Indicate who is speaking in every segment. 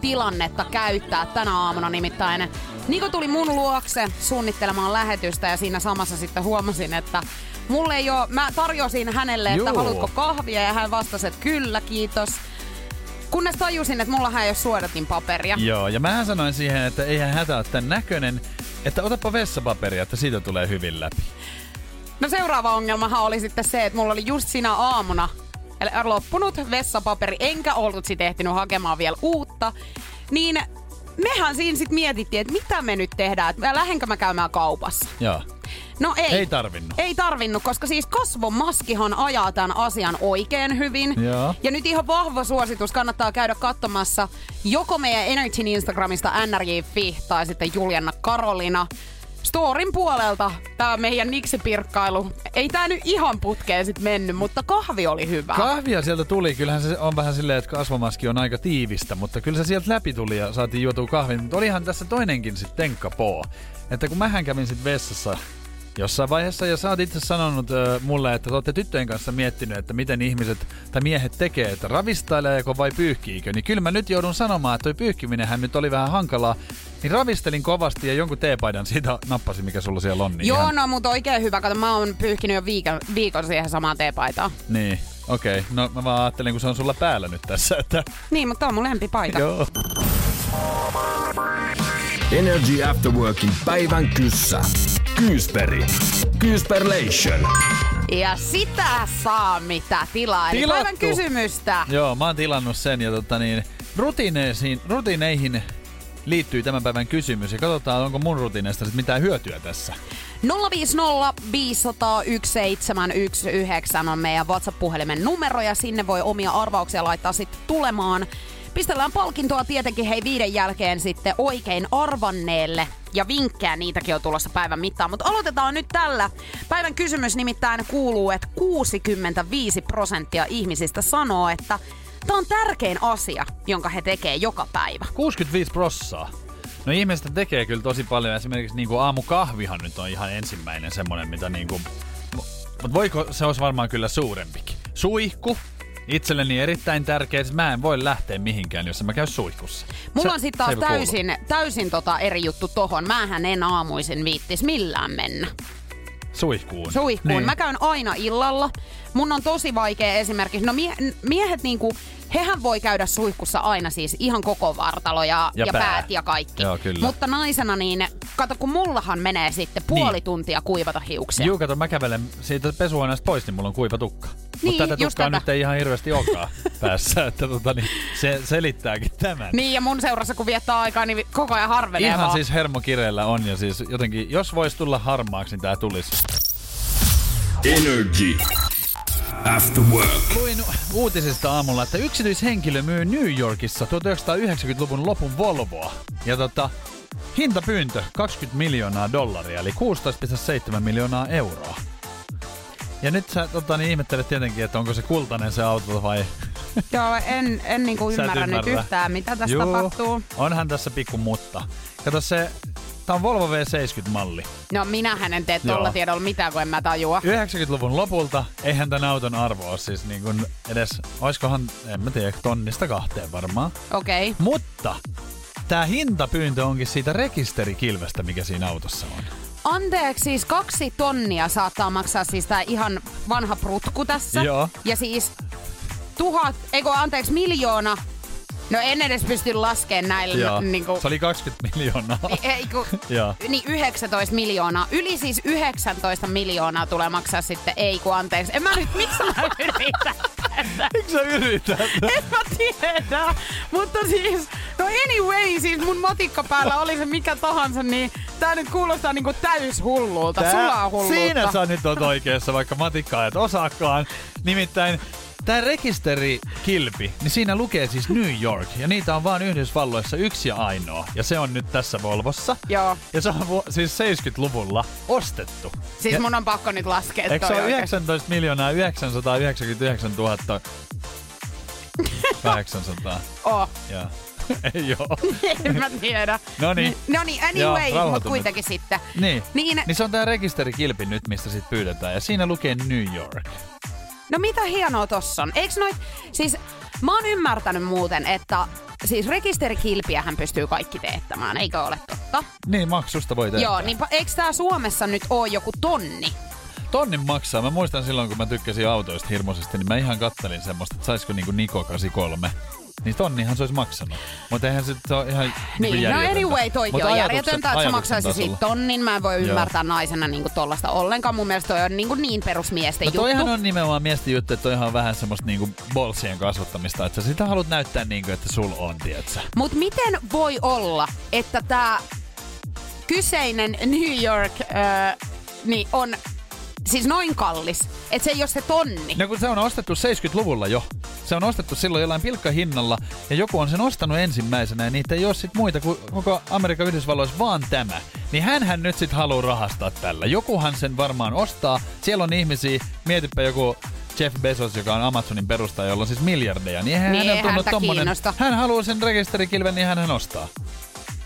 Speaker 1: tilannetta käyttää tänä aamuna nimittäin. Niko tuli mun luokse suunnittelemaan lähetystä ja siinä samassa sitten huomasin, että mulle ei ole, mä tarjosin hänelle, että
Speaker 2: Joo.
Speaker 1: haluatko kahvia ja hän vastasi, että kyllä, kiitos. Kunnes tajusin, että mullahan ei ole suodatin paperia.
Speaker 2: Joo, ja mähän sanoin siihen, että eihän hätä ole tän näköinen, että otapa vessapaperia, että siitä tulee hyvin läpi.
Speaker 1: No seuraava ongelmahan oli sitten se, että mulla oli just sinä aamuna eli loppunut vessapaperi, enkä ollut sit ehtinyt hakemaan vielä uutta. Niin mehän siinä sitten mietittiin, että mitä me nyt tehdään, että lähdenkö mä käymään kaupassa.
Speaker 2: Joo.
Speaker 1: No ei.
Speaker 2: Ei tarvinnut.
Speaker 1: Ei tarvinnut, koska siis kasvomaskihan ajaa tämän asian oikein hyvin.
Speaker 2: Joo.
Speaker 1: Ja nyt ihan vahva suositus, kannattaa käydä katsomassa joko meidän Energyn Instagramista nrj.fi tai sitten Julianna Karolina. Storin puolelta tämä meidän niksipirkkailu. Ei tää nyt ihan putkeen sit mennyt, mutta kahvi oli hyvä.
Speaker 2: Kahvia sieltä tuli. Kyllähän se on vähän silleen, että kasvomaski on aika tiivistä, mutta kyllä se sieltä läpi tuli ja saatiin juotua kahvin. Mutta olihan tässä toinenkin sitten tenkkapoo. Että kun mähän kävin sitten vessassa jossain vaiheessa ja sä oot itse sanonut äh, mulle, että te olette tyttöjen kanssa miettinyt, että miten ihmiset tai miehet tekee, että ravistaileeko vai pyyhkiikö. Niin kyllä mä nyt joudun sanomaan, että toi pyyhkiminenhän nyt oli vähän hankalaa. Niin ravistelin kovasti ja jonkun teepaidan siitä nappasin, mikä sulla siellä on. Niin
Speaker 1: Joo,
Speaker 2: ihan-
Speaker 1: no mutta oikein hyvä. Kato, mä oon pyyhkinyt jo viikon, viikon siihen samaan teepaitaan.
Speaker 2: Niin, okei. Okay. No mä vaan ajattelin, kun se on sulla päällä nyt tässä, että
Speaker 1: Niin, mutta tää on mun lempipaita.
Speaker 2: joo.
Speaker 3: Energy After Workin päivän kyssä. Kyysperi. Kyysperlation.
Speaker 1: Ja sitä saa mitä tilaa. Eli
Speaker 2: Tilattu.
Speaker 1: päivän kysymystä.
Speaker 2: Joo, mä oon tilannut sen ja tota niin, rutiineisiin, rutiineihin liittyy tämän päivän kysymys ja katsotaan, onko mun rutiineista sit mitään hyötyä tässä.
Speaker 1: 050 500 1719 on meidän WhatsApp-puhelimen numero ja sinne voi omia arvauksia laittaa sitten tulemaan. Pistellään palkintoa tietenkin hei viiden jälkeen sitten oikein arvanneelle ja vinkkejä niitäkin on tulossa päivän mittaan. Mutta aloitetaan nyt tällä. Päivän kysymys nimittäin kuuluu, että 65 prosenttia ihmisistä sanoo, että tämä on tärkein asia, jonka he tekee joka päivä.
Speaker 2: 65 prossaa. No ihmiset tekee kyllä tosi paljon. Esimerkiksi niin kuin aamukahvihan nyt on ihan ensimmäinen semmonen, mitä niin kuin... Mutta voiko, se olisi varmaan kyllä suurempikin. Suihku, itselleni erittäin tärkeä. Siis Mä en voi lähteä mihinkään, jos mä käy suihkussa.
Speaker 1: Mulla
Speaker 2: Se-
Speaker 1: on sitten taas
Speaker 2: kuulu.
Speaker 1: täysin, täysin tota eri juttu tohon. Mähän en aamuisin viittis millään mennä.
Speaker 2: Suihkuun.
Speaker 1: Suihkuun.
Speaker 2: Niin.
Speaker 1: Mä käyn aina illalla. Mun on tosi vaikea esimerkiksi, no mie, miehet niinku, hehän voi käydä suihkussa aina siis ihan koko vartalo ja,
Speaker 2: Ja
Speaker 1: ja,
Speaker 2: pää.
Speaker 1: päät ja kaikki.
Speaker 2: Joo, kyllä.
Speaker 1: Mutta naisena niin, kato kun mullahan menee sitten puoli
Speaker 2: Niin.
Speaker 1: tuntia kuivata hiuksia.
Speaker 2: Juu, kato, mä kävelen siitä pesuhuoneesta pois, niin mulla on kuiva tukka. Mutta
Speaker 1: Niin,
Speaker 2: tätä
Speaker 1: just
Speaker 2: tukkaa
Speaker 1: tätä.
Speaker 2: nyt ei ihan hirveästi olekaan päässä, että tota, niin, se selittääkin tämän.
Speaker 1: Niin ja mun seurassa kun viettää aikaa, niin koko ajan harvenee
Speaker 2: Ihan
Speaker 1: vaan.
Speaker 2: siis hermokireellä on ja siis jotenkin, jos vois tulla harmaaksi, niin tää tulisi.
Speaker 3: Energy. After Work.
Speaker 2: Luin uutisista aamulla, että yksityishenkilö myy New Yorkissa 1990-luvun lopun Volvoa. Ja tota, hintapyyntö 20 miljoonaa dollaria, eli 16,7 miljoonaa euroa. Ja nyt sä tota, niin ihmettelet tietenkin, että onko se kultainen se auto vai...
Speaker 1: Joo, en, en niinku
Speaker 2: et
Speaker 1: ymmärrä nyt
Speaker 2: ymmärrä.
Speaker 1: yhtään, mitä tässä
Speaker 2: Juu,
Speaker 1: tapahtuu.
Speaker 2: Onhan tässä pikku mutta. Kato se, tää on Volvo V70-malli.
Speaker 1: No minähän en tee tuolla tiedolla mitään, kun en mä tajua.
Speaker 2: 90-luvun lopulta eihän tämän auton arvo ole siis niin kuin edes, oiskohan, en mä tiedä, tonnista kahteen varmaan.
Speaker 1: Okei. Okay.
Speaker 2: Mutta tämä hintapyyntö onkin siitä rekisterikilvestä, mikä siinä autossa on.
Speaker 1: Anteeksi, siis kaksi tonnia saattaa maksaa siis tää ihan vanha prutku tässä.
Speaker 2: Joo.
Speaker 1: Ja siis tuhat, eikö anteeksi, miljoona. No en edes pysty laskemaan näillä
Speaker 2: Joo.
Speaker 1: niinku...
Speaker 2: Se oli 20 miljoonaa.
Speaker 1: Ei, kun, niin 19 miljoonaa. Yli siis 19 miljoonaa tulee maksaa sitten, ei kun anteeksi. En mä nyt, miksi mä yritän?
Speaker 2: Miksi sä yrität?
Speaker 1: En mä tiedä. Mutta siis, no anyway, siis mun matikka päällä oli se mikä tahansa, niin tää nyt kuulostaa niinku täyshullulta. Sulaa hulluutta.
Speaker 2: Siinä sä nyt oot oikeassa, vaikka matikkaa et osaakaan. Nimittäin Tää rekisterikilpi, niin siinä lukee siis New York. Ja niitä on vaan Yhdysvalloissa yksi ja ainoa. Ja se on nyt tässä Volvossa.
Speaker 1: Joo.
Speaker 2: Ja se on vu- siis 70-luvulla ostettu.
Speaker 1: Siis
Speaker 2: ja,
Speaker 1: mun on pakko nyt laskea
Speaker 2: Eikö se ole
Speaker 1: oikein.
Speaker 2: 19 miljoonaa 999 000 800?
Speaker 1: Oh.
Speaker 2: Joo. Ei oo.
Speaker 1: en mä tiedä.
Speaker 2: No niin.
Speaker 1: No niin, anyway,
Speaker 2: Joo,
Speaker 1: mutta kuitenkin sitten.
Speaker 2: Niin.
Speaker 1: Niin,
Speaker 2: Niin se on tää rekisterikilpi nyt, mistä sit pyydetään. Ja siinä lukee New York.
Speaker 1: No mitä hienoa tossa on? Eiks noit, siis mä oon ymmärtänyt muuten, että siis rekisterikilpiähän pystyy kaikki teettämään, eikö ole totta?
Speaker 2: Niin, maksusta voi tehdä.
Speaker 1: Joo, niin eiks tää Suomessa nyt oo joku tonni?
Speaker 2: Tonnin maksaa. Mä muistan silloin, kun mä tykkäsin autoista hirmuisesti, niin mä ihan kattelin semmoista, että saisiko niinku Niko 83. Niin tonnihan se olisi maksanut. Mutta eihän se, se ole ihan niinku
Speaker 1: Niin, no anyway, toikin
Speaker 2: Mut
Speaker 1: on järjetöntä, että se maksaisi siitä tonnin. Mä en voi
Speaker 2: Joo.
Speaker 1: ymmärtää naisena niinku tollasta ollenkaan. Mun mielestä toi on niinku niin perusmiesten
Speaker 2: No toihan
Speaker 1: juttu.
Speaker 2: on nimenomaan miesten juttu, että toihan on vähän semmoista niinku bolsien kasvattamista, että sä sitä haluat näyttää niinku, että sul on, tietsä.
Speaker 1: Mut miten voi olla, että tämä kyseinen New York äh, niin on siis noin kallis, että se ei ole se tonni.
Speaker 2: No kun se on ostettu 70-luvulla jo. Se on ostettu silloin jollain pilkkahinnalla ja joku on sen ostanut ensimmäisenä ja niitä ei ole sit muita kuin koko Amerikan Yhdysvalloissa vaan tämä. Niin hänhän nyt sit haluaa rahastaa tällä. Jokuhan sen varmaan ostaa. Siellä on ihmisiä, mietipä joku Jeff Bezos, joka on Amazonin perustaja, jolla on siis miljardeja, niin eihän
Speaker 1: Niin
Speaker 2: tunnu
Speaker 1: häntä
Speaker 2: tommonen.
Speaker 1: kiinnosta.
Speaker 2: Hän haluaa sen rekisterikilven, niin hän ostaa.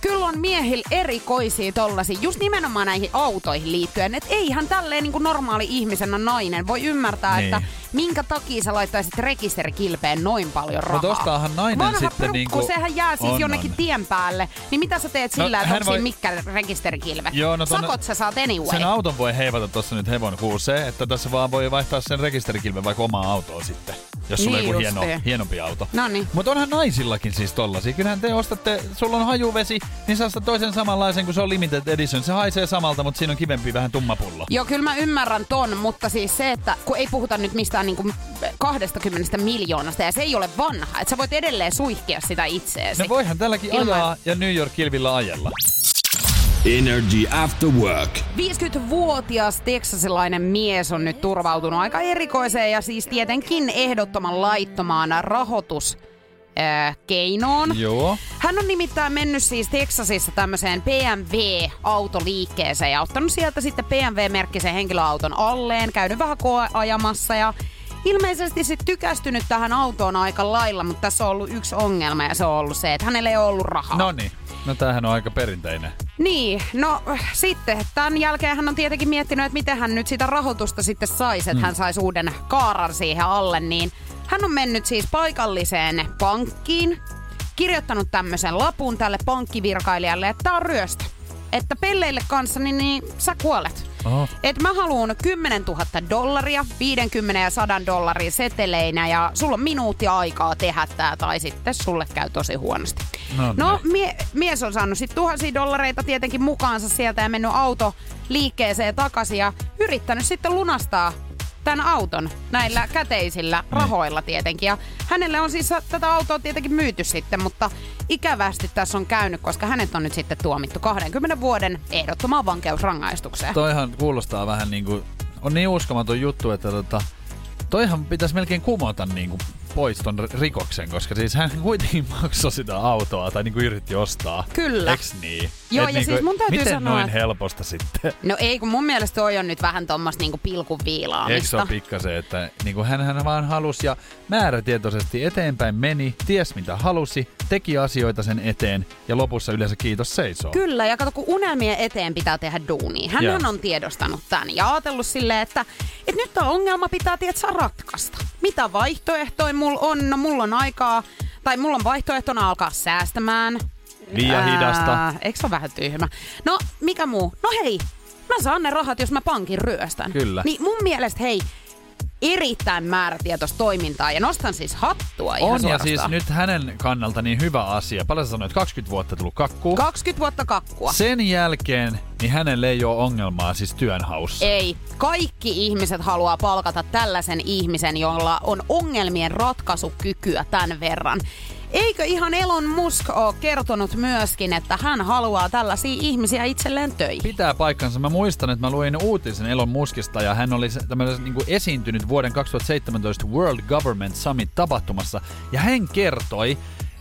Speaker 1: Kyllä on miehillä erikoisia tollasia, just nimenomaan näihin autoihin liittyen, että eihän tälleen niin kuin normaali ihmisenä nainen voi ymmärtää,
Speaker 2: Niin.
Speaker 1: että minkä takia sä laittaisit rekisterikilpeen noin paljon rahaa.
Speaker 2: Mut ostaahan nainen
Speaker 1: Vanha
Speaker 2: sitten
Speaker 1: prukku,
Speaker 2: niinku-
Speaker 1: sehän jää siis
Speaker 2: on,
Speaker 1: jonnekin
Speaker 2: on.
Speaker 1: tien päälle. Niin mitä sä teet sillä,
Speaker 2: No,
Speaker 1: että onko
Speaker 2: voi-
Speaker 1: siinä mikkä rekisterikilvet?
Speaker 2: Joo, no tonne-
Speaker 1: Sakot sä saat anyway.
Speaker 2: Sen auton voi heivata tuossa nyt hevon kuuseen, että tässä vaan voi vaihtaa sen rekisterikilven vaikka omaa autoa sitten, jos sulla
Speaker 1: Niin
Speaker 2: on joku hieno, hienompi auto.
Speaker 1: Noniin.
Speaker 2: Mutta onhan naisillakin siis tollasia. Kyllähän te ostatte, sulla on hajuvesi, niin sä ostat toisen samanlaisen kuin se on limited edition. Se haisee samalta, mutta siinä on kivempi vähän tumma pullo.
Speaker 1: Joo, kyllä mä ymmärrän ton, mutta siis se, että kun ei puhuta nyt mistään niinku 20 miljoonasta ja se ei ole vanha, että sä voit edelleen suihkia sitä itseesi.
Speaker 2: No voihan tälläkin
Speaker 1: Ilman-
Speaker 2: ajaa ja New York kilvillä ajella.
Speaker 3: Energy After Work.
Speaker 1: 50-vuotias teksasilainen mies on nyt turvautunut aika erikoiseen ja siis tietenkin ehdottoman laittomaan rahoitus äh, keinoon.
Speaker 2: Joo.
Speaker 1: Hän on nimittäin mennyt siis Teksasissa tämmöiseen BMW-autoliikkeeseen ja ottanut sieltä sitten BMW-merkkisen henkilöauton alleen, käynyt vähän koeajamassa ja ilmeisesti sitten tykästynyt tähän autoon aika lailla, mutta tässä on ollut yksi ongelma ja se on ollut se, että hänellä ei ole ollut rahaa.
Speaker 2: No niin. No tämähän on aika perinteinen.
Speaker 1: Niin, no sitten tämän jälkeen hän on tietenkin miettinyt, että miten hän nyt sitä rahoitusta sitten saisi, että hän saisi uuden kaaran siihen alle, niin hän on mennyt siis paikalliseen pankkiin, kirjoittanut tämmöisen lapun tälle pankkivirkailijalle, että tää on ryöstö. Että pelleille kanssa, niin, niin sä kuolet.
Speaker 2: Oho.
Speaker 1: Et mä haluan 10 000 dollaria, 50 ja 100 dollaria seteleinä ja sulla on minuutti aikaa tehdä tää tai sitten sulle käy tosi huonosti.
Speaker 2: No
Speaker 1: no mie- mies on saanut sitten tuhansia dollareita tietenkin mukaansa sieltä ja mennyt auto liikkeeseen takaisin ja yrittänyt sitten lunastaa tämän auton näillä käteisillä rahoilla tietenkin. Ja hänelle on siis tätä autoa tietenkin myyty sitten, mutta ikävästi tässä on käynyt, koska hänet on nyt sitten tuomittu 20 vuoden ehdottomaan vankeusrangaistukseen.
Speaker 2: Toihan kuulostaa vähän niinku, on niin uskomaton juttu, että tota, toihan pitäisi melkein kumota niinku pois ton rikoksen, koska siis hän kuitenkin maksoi sitä autoa tai niinku yritti ostaa.
Speaker 1: Kyllä.
Speaker 2: Eks niin?
Speaker 1: Joo,
Speaker 2: Et
Speaker 1: ja siis mun täytyy
Speaker 2: miten
Speaker 1: sanoa,
Speaker 2: noin
Speaker 1: että-
Speaker 2: helposta sitten?
Speaker 1: No ei, kun mun mielestä toi on nyt vähän tuommoista niinku pilkun
Speaker 2: Eikö se
Speaker 1: viilaamista.
Speaker 2: ole pikkasen, että niin hän, hän vaan halusi ja määrätietoisesti eteenpäin meni, ties mitä halusi, teki asioita sen eteen ja lopussa yleensä kiitos seisoo.
Speaker 1: Kyllä, ja kato, kun unelmien eteen pitää tehdä duunia. Hän
Speaker 2: Joo.
Speaker 1: on tiedostanut tämän ja ajatellut silleen, että, että nyt tämä ongelma pitää tietää ratkaista. Mitä vaihtoehtoja mulla on? No mulla on aikaa, tai mulla on vaihtoehtona alkaa säästämään.
Speaker 2: Liian hidasta.
Speaker 1: Eikö se ole vähän tyhmä? No, mikä muu? No hei, mä saan ne rahat, jos mä pankin ryöstän.
Speaker 2: Kyllä.
Speaker 1: Niin mun mielestä, hei, erittäin määrätietoista toimintaa ja nostan siis hattua ihan
Speaker 2: On ja
Speaker 1: suorastaan.
Speaker 2: siis nyt hänen kannalta niin hyvä asia. Paljon sä sanoit, 20 vuotta tullut kakkuun.
Speaker 1: 20 vuotta kakkua.
Speaker 2: Sen jälkeen niin hänelle ei ole ongelmaa siis työnhaussa.
Speaker 1: Ei. Kaikki ihmiset haluaa palkata tällaisen ihmisen, jolla on ongelmien ratkaisukykyä tämän verran. Eikö ihan Elon Musk ole kertonut myöskin, että hän haluaa tällaisia ihmisiä itselleen töihin?
Speaker 2: Pitää paikkansa. Mä muistan, että mä luin uutisen Elon Muskista ja hän oli niin kuin esiintynyt vuoden 2017 World Government Summit tapahtumassa ja hän kertoi,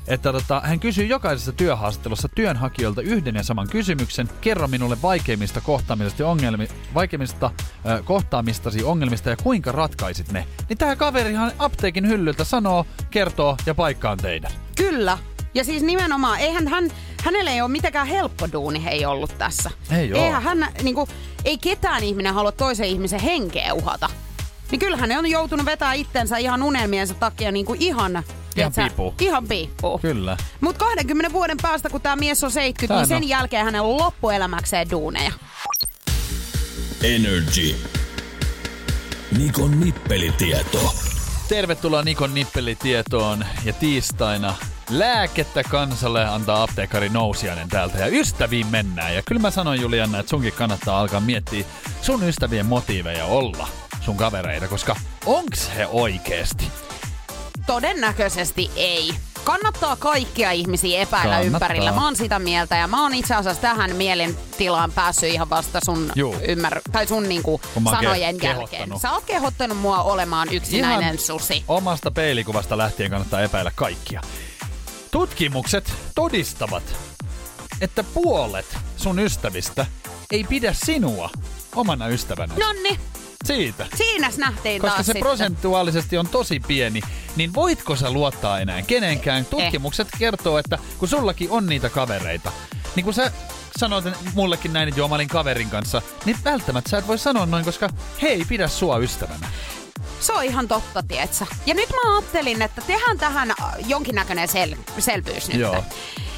Speaker 2: että tota, hän kysyy jokaisessa työhaastattelussa työnhakijoilta yhden ja saman kysymyksen. Kerro minulle vaikeimmista kohtaamisista, ongelmi, vaikeimmista äh, kohtaamistasi ongelmista ja kuinka ratkaisit ne. Niin tämä kaverihan apteekin hyllyltä sanoo, kertoo ja paikkaan teidän.
Speaker 1: Kyllä. Ja siis nimenomaan, eihän hän, hänelle ei ole mitenkään helppo duuni hei ollut tässä.
Speaker 2: Ei oo.
Speaker 1: Eihän hän, niin kuin, ei ketään ihminen halua toisen ihmisen henkeä uhata. Niin kyllähän ne on joutunut vetää itsensä ihan unelmiensa takia niin kuin ihan
Speaker 2: Ihan piippuun.
Speaker 1: Ihan piippuun.
Speaker 2: Kyllä.
Speaker 1: Mut 20 vuoden päästä, kun tämä mies on 70,
Speaker 2: Tää
Speaker 1: niin sen
Speaker 2: on.
Speaker 1: jälkeen hänellä on loppuelämäkseen duuneja.
Speaker 3: Energy. Nikon nippelitieto.
Speaker 2: Tervetuloa Nikon nippelitietoon ja tiistaina lääkettä kansalle antaa apteekari Nousiainen täältä ja ystäviin mennään. Ja kyllä mä sanoin Julianna, että sunkin kannattaa alkaa miettiä sun ystävien motiiveja olla sun kavereita, koska onks he oikeesti?
Speaker 1: Todennäköisesti ei. Kannattaa kaikkia ihmisiä epäillä
Speaker 2: Kannattaa.
Speaker 1: ympärillä. Mä oon sitä mieltä ja mä oon itse asiassa tähän mielentilaan päässyt ihan vasta sun
Speaker 2: Juu.
Speaker 1: ymmär... tai sun niinku sanojen
Speaker 2: ke-
Speaker 1: jälkeen. Sä oot kehottanut mua olemaan yksinäinen susi.
Speaker 2: omasta peilikuvasta lähtien kannattaa epäillä kaikkia. Tutkimukset todistavat, että puolet sun ystävistä ei pidä sinua omana ystävänä.
Speaker 1: Nonni,
Speaker 2: Siitä.
Speaker 1: siinä nähtiin
Speaker 2: Koska
Speaker 1: taas
Speaker 2: se
Speaker 1: sitten.
Speaker 2: prosentuaalisesti on tosi pieni, niin voitko sä luottaa enää kenenkään? Tutkimukset kertoo, että kun sullakin on niitä kavereita, niin kun sä sanoit mullekin näin, että joo mä olin kaverin kanssa, niin välttämättä sä et voi sanoa noin, koska he ei pidä sua ystävänä.
Speaker 1: Se on ihan totta, tietsä. Ja nyt mä ajattelin, että tehdään tähän äh, jonkinnäköinen sel- selvyys nyt.
Speaker 2: Joo.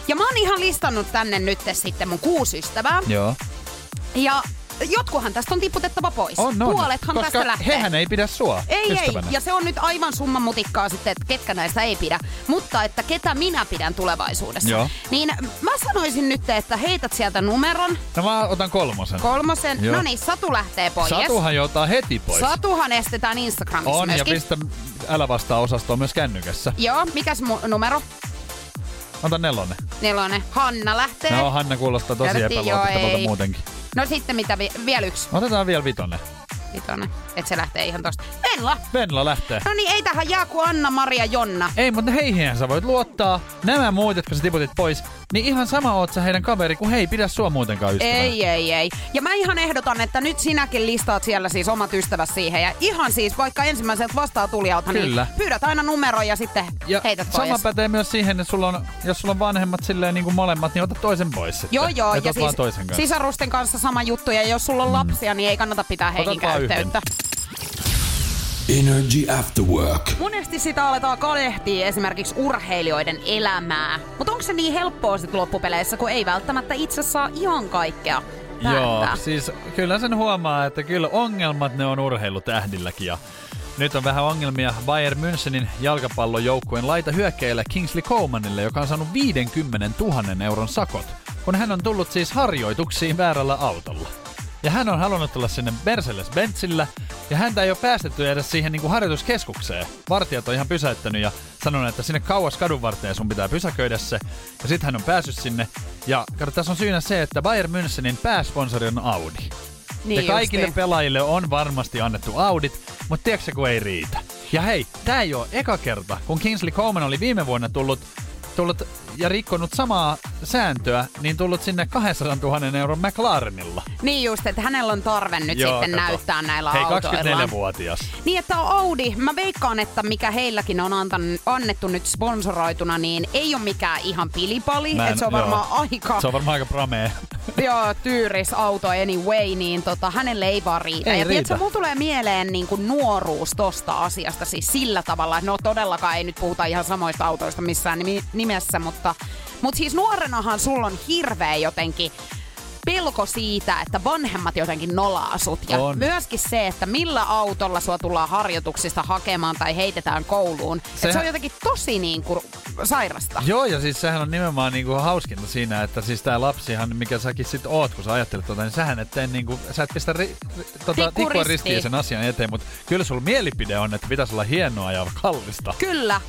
Speaker 1: Ja mä oon ihan listannut tänne nyt sitten mun kuusi ystävää.
Speaker 2: Joo.
Speaker 1: Ja jotkuhan tästä on tiputettava pois.
Speaker 2: On, on.
Speaker 1: Puolethan
Speaker 2: Koska
Speaker 1: tästä lähtee.
Speaker 2: hehän ei pidä sua
Speaker 1: Ei, ei. Ja se on nyt aivan summan mutikkaa sitten, että ketkä näistä ei pidä. Mutta että ketä minä pidän tulevaisuudessa.
Speaker 2: Joo.
Speaker 1: Niin mä sanoisin nyt, että heität sieltä numeron,
Speaker 2: No mä otan kolmosen.
Speaker 1: kolmosen.
Speaker 2: Joo.
Speaker 1: No niin, Satu lähtee pois.
Speaker 2: Satuhan joutaa heti pois.
Speaker 1: Satuhan estetään Instagramissa
Speaker 2: on ja
Speaker 1: myöskin.
Speaker 2: pistä älä vastaa osastoon myös kännykässä.
Speaker 1: Joo, mikäs mu- numero?
Speaker 2: Ota nelonen.
Speaker 1: Nelonen. Hanna lähtee.
Speaker 2: No Hanna kuulostaa tosi
Speaker 1: joo,
Speaker 2: epäluotettavalta muutenkin.
Speaker 1: No sitten mitä, vi- vielä yksi.
Speaker 2: Otetaan vielä vitonen.
Speaker 1: Vitonen. Et se lähtee ihan tosta. Venla!
Speaker 2: Venla lähtee.
Speaker 1: No niin, ei tähän jää kuin Anna, Maria, Jonna.
Speaker 2: Ei, mutta heihin sä voit luottaa. Nämä muut, jotka sä tiputit pois, niin ihan sama oot sä heidän kaveri, kun he ei pidä sua muutenkaan ystävänä.
Speaker 1: Ei, ei, ei. Ja mä ihan ehdotan, että nyt sinäkin listaat siellä siis omat ystäväsi siihen. Ja ihan siis vaikka ensimmäiseltä vastaa tulijalta,
Speaker 2: Kyllä.
Speaker 1: niin pyydät aina numero ja sitten
Speaker 2: Ja
Speaker 1: heität pois.
Speaker 2: sama pätee myös siihen, että sulla on, jos sulla on vanhemmat silleen niin kuin molemmat, niin ota toisen pois sitten.
Speaker 1: Joo, joo. Ja
Speaker 2: vaan
Speaker 1: siis
Speaker 2: toisen kanssa.
Speaker 1: sisarusten kanssa sama juttu. Ja jos sulla on lapsia, niin ei kannata pitää
Speaker 2: yhden.
Speaker 1: Yhteyttä.
Speaker 3: Energy After Work.
Speaker 1: Monesti sitä aletaan kadehtia esimerkiksi urheilijoiden elämää. Mutta onko se niin helppoa sitten loppupeleissä, kun ei välttämättä itse saa ihan kaikkea
Speaker 2: Joo,
Speaker 1: päättää?
Speaker 2: siis kyllä sen huomaa, että kyllä ongelmat ne on urheilutähdilläkin ja nyt on vähän ongelmia Bayern Münchenin jalkapallojoukkueen laita hyökkäjällä Kingsley Comanille, joka on saanut 50 000 euron sakot, kun hän on tullut siis harjoituksiin väärällä autolla. Ja hän on halunnut tulla sinne Mercedes-Benzillä, ja häntä ei ole päästetty edes siihen niin kuin harjoituskeskukseen. Vartijat on ihan pysäyttänyt ja sanonut, että sinne kauas kadun varteen sun pitää pysäköidä se. Ja sitten hän on päässyt sinne. Ja kato, tässä on syynä se, että Bayern Münchenin pääsponsori on Audi.
Speaker 1: Niin
Speaker 2: ja kaikille
Speaker 1: justiin.
Speaker 2: pelaajille on varmasti annettu Audit, mutta tiedätkö kun ei riitä. Ja hei, tää ei ole eka kerta, kun Kingsley Coman oli viime vuonna tullut, tullut ja rikkonut samaa sääntöä, niin tullut sinne 200 000 euron McLarenilla.
Speaker 1: Niin just, että hänellä on tarve nyt sitten
Speaker 2: kato.
Speaker 1: näyttää näillä
Speaker 2: Hei,
Speaker 1: autoilla.
Speaker 2: 24-vuotias.
Speaker 1: Niin, että Audi, mä veikkaan, että mikä heilläkin on antan, annettu nyt sponsoroituna, niin ei ole mikään ihan pilipali.
Speaker 2: Mä en-
Speaker 1: Että se on varmaan
Speaker 2: joo.
Speaker 1: aika
Speaker 2: Se on varmaan aika pramee.
Speaker 1: joo, tyyris auto anyway, niin tota, hänelle ei vaan riitä.
Speaker 2: Ei
Speaker 1: ja
Speaker 2: riitä.
Speaker 1: tiedätkö, mulla tulee mieleen niin kuin nuoruus tosta asiasta siis sillä tavalla, että no todellakaan ei nyt puhuta ihan samoista autoista missään nimi- nimessä, mutta, mutta siis nuorenahan sulla on hirveä jotenkin pelko siitä, että vanhemmat jotenkin nolaa sut. Ja
Speaker 2: On.
Speaker 1: myöskin se, että millä autolla sua tullaan harjoituksista hakemaan tai heitetään kouluun. Se,
Speaker 2: Sehän-
Speaker 1: se on jotenkin tosi niin kuin sairasta.
Speaker 2: Joo, ja siis sehän on nimenomaan niinku hauskinta siinä, että siis tää lapsihan, mikä säkin sit oot, kun sä ajattelet tota, niin sähän et tee niinku, sä et pistä ri, ri, tota,
Speaker 1: Tikku
Speaker 2: tikkua
Speaker 1: ristiin
Speaker 2: sen asian eteen, mutta kyllä sulla mielipide on, että pitäisi olla hienoa ja kallista.
Speaker 1: Kyllä.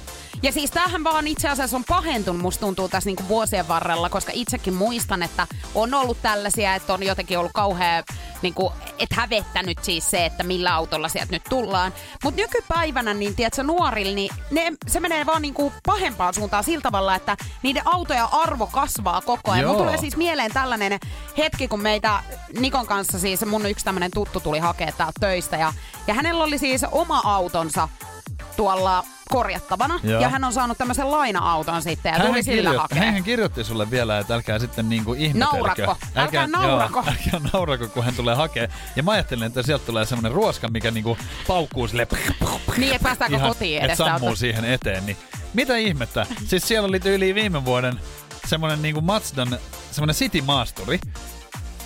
Speaker 1: Ja siis tämähän vaan itse asiassa on pahentunut, musta tuntuu tässä niinku vuosien varrella, koska itsekin muistan, että on ollut tällaisia, että on jotenkin ollut kauhean, niinku, et hävettänyt siis se, että millä autolla sieltä nyt tullaan. Mutta nykypäivänä, niin tiedätkö, nuorilla, niin ne, se menee vaan niinku pahempaan suuntaan sillä tavalla, että niiden autoja arvo kasvaa koko ajan. Mun
Speaker 2: Joo.
Speaker 1: tulee siis mieleen tällainen hetki, kun meitä Nikon kanssa siis mun yksi tämmönen tuttu tuli hakea täältä töistä ja, ja hänellä oli siis oma autonsa tuolla korjattavana
Speaker 2: Joo.
Speaker 1: ja hän on saanut tämmöisen laina-auton sitten ja tuli
Speaker 2: Hänhän,
Speaker 1: sillä
Speaker 2: kirjoitti,
Speaker 1: hakemaan.
Speaker 2: hänhän kirjoitti sulle vielä, että älkää sitten niinku ihmetelkö.
Speaker 1: Naurakko. Älkää naurako.
Speaker 2: Joo, älkää naurako, kun hän tulee hakee. Ja mä ajattelin, että sieltä tulee semmoinen ruoska, mikä niinku paukkuu sille.
Speaker 1: Niin, että päästäänkö kotiin
Speaker 2: että
Speaker 1: edes
Speaker 2: sammuu
Speaker 1: täältä.
Speaker 2: siihen eteen. Niin mitä ihmettä? Siis siellä oli tyyli viime vuoden semmoinen niinku Mazdan, semmoinen City Maasturi.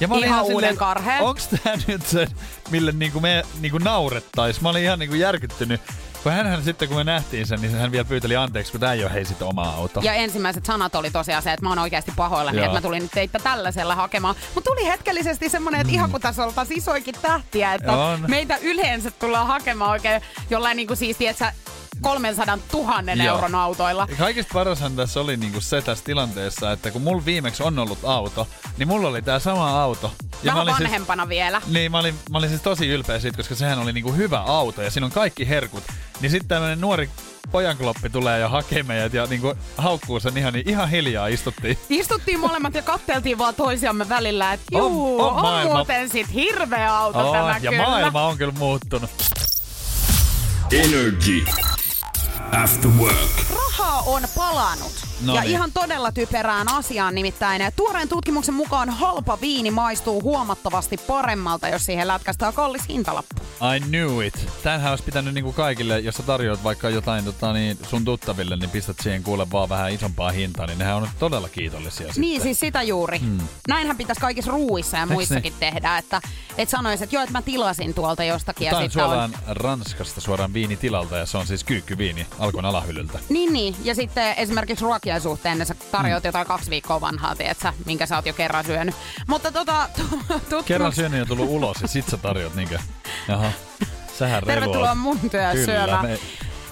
Speaker 2: Ja mä olin
Speaker 1: Ihan
Speaker 2: ihan,
Speaker 1: uuden
Speaker 2: silleen,
Speaker 1: karheen.
Speaker 2: onks tää nyt se, mille niinku me niinku naurettais? Mä olin ihan niinku järkyttynyt. Kun hänhän sitten, kun me nähtiin sen, niin hän vielä pyyteli anteeksi, kun tää ei ole hei sit oma auto.
Speaker 1: Ja ensimmäiset sanat oli tosiaan se, että mä oon oikeasti pahoillani,
Speaker 2: Joo.
Speaker 1: että mä tulin nyt teitä tällaisella hakemaan. Mutta tuli hetkellisesti semmoinen, että ihan kun tässä oltaisiin isoikin tähtiä, että
Speaker 2: Mm. On.
Speaker 1: meitä yleensä tullaan hakemaan oikein jollain niin kuin siis, tiedätkö, 300 000
Speaker 2: Joo.
Speaker 1: euron autoilla.
Speaker 2: Ja Kaikista parashan tässä oli niinku se tässä tilanteessa, että kun mulla viimeksi on ollut auto, niin mulla oli tää sama auto. Ja
Speaker 1: Vähän
Speaker 2: mä olin
Speaker 1: vanhempana vielä.
Speaker 2: Siis, niin, mä olin, mä olin siis tosi ylpeä siitä, koska sehän oli niinku hyvä auto ja siinä on kaikki herkut. Niin sitten tämmönen nuori pojankloppi tulee ja hakee meidät ja niinku haukkuu sen ihan, niin ihan hiljaa istuttiin.
Speaker 1: Istuttiin molemmat ja katteltiin vaan toisiamme välillä, että
Speaker 2: On-
Speaker 1: juu,
Speaker 2: on
Speaker 1: on,
Speaker 2: maailma-
Speaker 1: muuten sit hirveä auto
Speaker 2: Oh,
Speaker 1: tämä
Speaker 2: ja
Speaker 1: kyllä.
Speaker 2: maailma on kyllä muuttunut.
Speaker 3: Energy. After work.
Speaker 1: Rahaa on palannut.
Speaker 2: No
Speaker 1: ja
Speaker 2: niin.
Speaker 1: ihan todella typerään asiaan nimittäin. Tuoreen tutkimuksen mukaan halpa viini maistuu huomattavasti paremmalta, jos siihen lätkästään kallis hintalappu.
Speaker 2: I knew it. Tämähän olisi pitänyt niinku kaikille, jos sä tarjoat vaikka jotain tota, niin sun tuttaville, niin pistät siihen kuule vaan vähän isompaa hintaa, niin nehän on todella kiitollisia
Speaker 1: Niin,
Speaker 2: sitten.
Speaker 1: siis sitä juuri. Hmm. Näinhän pitäisi kaikissa ruuissa ja
Speaker 2: Eiks
Speaker 1: muissakin tehdä, että et sanois, että joo, että mä tilasin tuolta jostakin.
Speaker 2: Tämä on
Speaker 1: sitten on...
Speaker 2: suoraan Ranskasta suoraan viinitilalta ja se on siis kyykkyviini Alkon alahyllyltä.
Speaker 1: Niin, niin. Ja sitten esimerkiksi ruokien suhteen niin sä tarjoat
Speaker 2: Mm.
Speaker 1: jotain kaksi viikkoa vanhaa, tiedätkö, minkä sä oot jo kerran syönyt. Mutta tota, tutkimus...
Speaker 2: Kerran syönyt ja tullut ulos ja sit sä tarjot niinkö? Jaha, sähän
Speaker 1: Tervetuloa mun työ
Speaker 2: Kyllä,
Speaker 1: syömään.
Speaker 2: me-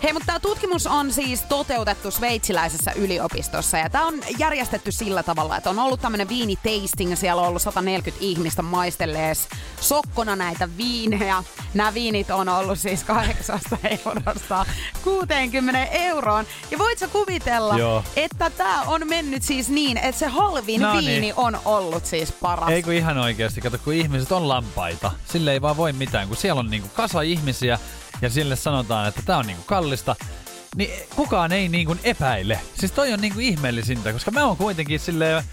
Speaker 1: Hei, mutta tämä tutkimus on siis toteutettu sveitsiläisessä yliopistossa ja tämä on järjestetty sillä tavalla, että on ollut tämmöinen viinitasting siellä on ollut 140 ihmistä maistellees sokkona näitä viinejä. Nämä viinit on ollut siis 8 eurosta 60 euroon. Ja voit sä kuvitella,
Speaker 2: Joo.
Speaker 1: että tämä on mennyt siis niin, että se halvin
Speaker 2: No niin.
Speaker 1: viini on ollut siis paras.
Speaker 2: Ei kun ihan oikeasti, kato kun ihmiset on lampaita. Sille ei vaan voi mitään, kun siellä on niinku kasa ihmisiä ja sille sanotaan, että tää on niinku kallista. Niin kukaan ei niinku epäile. Siis toi on niinku ihmeellisintä, koska mä oon kuitenkin silleen,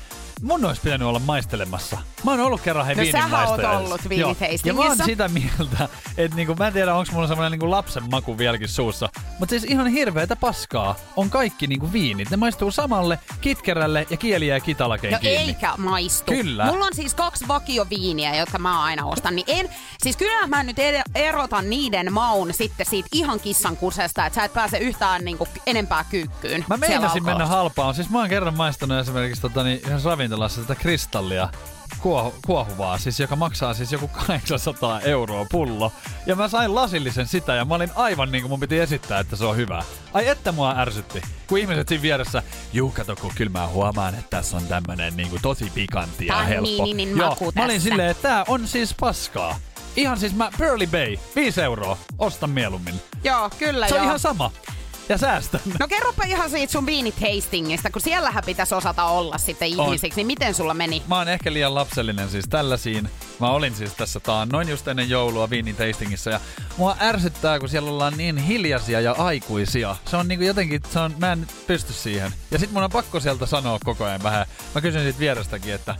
Speaker 2: mun olisi pitänyt olla maistelemassa. Mä oon ollut kerran he
Speaker 1: No
Speaker 2: viinin
Speaker 1: sähän oot ollut
Speaker 2: Joo. Ja mä oon sitä mieltä, että niinku, mä en tiedä onko mulla semmoinen niinku lapsen maku vieläkin suussa. Mutta siis ihan hirveetä paskaa on kaikki niinku viinit. Ne maistuu samalle, kitkerälle ja kieliä ja kitalakeen
Speaker 1: No
Speaker 2: kiinni.
Speaker 1: eikä maistu.
Speaker 2: Kyllä.
Speaker 1: Mulla on siis kaksi vakioviiniä, jotka mä aina ostan. Niin en, siis kyllä mä nyt erotan niiden maun sitten siitä ihan kissan kusesta, että sä et pääse yhtään niinku enempää kyykkyyn.
Speaker 2: Mä meinasin mennä halpaan. Siis mä oon kerran maistanut esimerkiksi tota, niin, yhdessä ravintolassa tätä kristallia kuohu, kuohuvaa, siis joka maksaa siis joku 800 euroa pullo. Ja mä sain lasillisen sitä ja mä olin aivan niin kuin mun piti esittää, että se on hyvä. Ai että mua ärsytti. Kun ihmiset siinä vieressä, juu kato kun kyllä mä huomaan, että tässä on tämmönen niin kuin tosi pikantti ja helppo.
Speaker 1: Tanninin
Speaker 2: Joo,
Speaker 1: maku
Speaker 2: mä olin silleen, että tää on siis paskaa. Ihan siis mä, Pearly Bay, 5 euroa, ostan mieluummin.
Speaker 1: Joo, kyllä
Speaker 2: Se on
Speaker 1: joo.
Speaker 2: ihan sama. Ja säästän.
Speaker 1: No kerropa ihan siitä sun viinitastingista, kun siellähän pitäisi osata olla sitten ihmisiksi, niin miten sulla meni?
Speaker 2: Mä oon ehkä liian lapsellinen siis tällaisiin. Mä olin siis tässä taan noin just ennen joulua viinin tastingissa ja mua ärsyttää, kun siellä ollaan niin hiljaisia ja aikuisia. Se on niinku jotenkin, se on, mä en pysty siihen. Ja sit mun on pakko sieltä sanoa koko ajan vähän. Mä kysyn siitä vierestäkin, että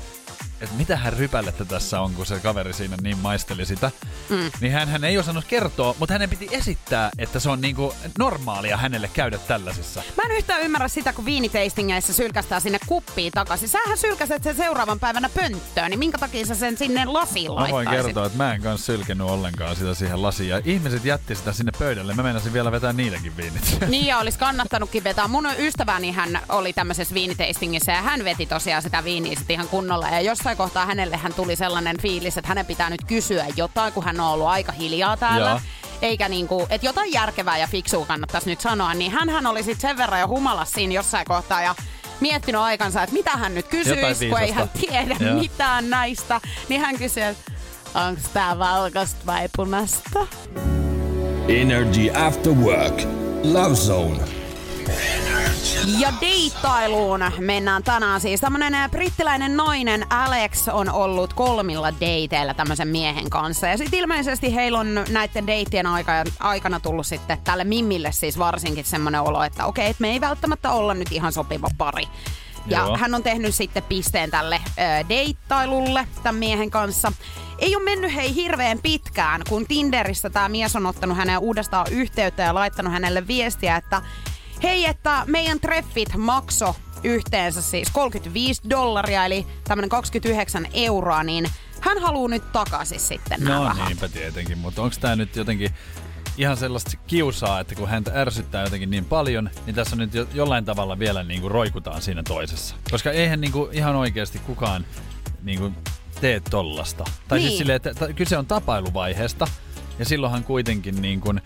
Speaker 2: että mitähän rypällettä tässä on, kun se kaveri siinä niin maisteli sitä. Mm. Niin hän, hän ei osannut kertoa, mutta hänen piti esittää, että se on niinku normaalia hänelle käydä tällaisissa.
Speaker 1: Mä en yhtään ymmärrä sitä, kun viinitastingeissa sylkästään sinne kuppiin takaisin. Sähän sylkäset sen seuraavan päivänä pönttöön, niin minkä takia sä sen sinne lasiin
Speaker 2: Mä voin kertoa, että mä en kanssa sylkenyt ollenkaan sitä siihen lasiin. Ja ihmiset jätti sitä sinne pöydälle. Mä meinasin vielä vetää niidenkin viinit.
Speaker 1: Niin ja olisi kannattanutkin vetää. Mun ystäväni hän oli tämmöisessä viinitastingissa ja hän veti tosiaan sitä viiniä sit ihan kunnolla. Ja jossain kohtaa hänelle hän tuli sellainen fiilis, että hänen pitää nyt kysyä jotain, kun hän on ollut aika hiljaa täällä.
Speaker 2: Joo.
Speaker 1: eikä niinku, että jotain järkevää ja fiksua kannattaisi nyt sanoa, niin hän oli sitten sen verran jo humalas siinä jossain kohtaa ja miettinyt aikansa, että mitä hän nyt kysyisi, kun ei hän tiedä Joo. mitään näistä. Niin hän kysyi, että onko tää valkoista vai punasta?
Speaker 3: Energy After Work. Love Zone.
Speaker 1: Ja deittailuun mennään tänään siis. Tämmönen brittiläinen nainen Alex on ollut kolmilla dateilla tämmöisen miehen kanssa. Ja sitten ilmeisesti heillä on näiden deittien aikana tullut sitten tälle Mimmille siis varsinkin semmoinen olo, että okei, että me ei välttämättä olla nyt ihan sopiva pari. Ja Joo. hän on tehnyt sitten pisteen tälle ö, deittailulle tämän miehen kanssa. Ei ole mennyt hei hirveän pitkään, kun Tinderissä tämä mies on ottanut hänen uudestaan yhteyttä ja laittanut hänelle viestiä, että hei, että meidän treffit makso yhteensä siis 35 dollaria, eli tämmönen 29 euroa, niin hän haluaa nyt takaisin sitten nämä
Speaker 2: No
Speaker 1: rahat.
Speaker 2: niinpä tietenkin, mutta onko tämä nyt jotenkin ihan sellaista kiusaa, että kun häntä ärsyttää jotenkin niin paljon, niin tässä nyt jo, jollain tavalla vielä niin kuin roikutaan siinä toisessa. Koska eihän niin kuin ihan oikeasti kukaan niin kuin tee tollasta. Tai siis niin. siis silleen, että, että kyse on tapailuvaiheesta, ja silloinhan kuitenkin niin kuin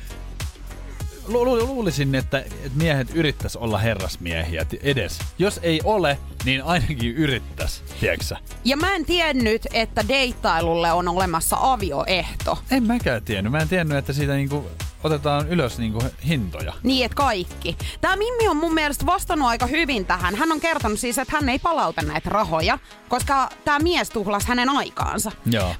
Speaker 2: lu- lu- luulisin, että, miehet yrittäisi olla herrasmiehiä edes. Jos ei ole, niin ainakin yrittäisi, tiedätkö
Speaker 1: Ja mä en tiennyt, että deittailulle on olemassa avioehto.
Speaker 2: En mäkään tiennyt. Mä en tiennyt, että siitä niinku otetaan ylös niinku hintoja.
Speaker 1: Niin, että kaikki. Tämä Mimmi on mun mielestä vastannut aika hyvin tähän. Hän on kertonut siis, että hän ei palauta näitä rahoja, koska tämä mies tuhlas hänen aikaansa.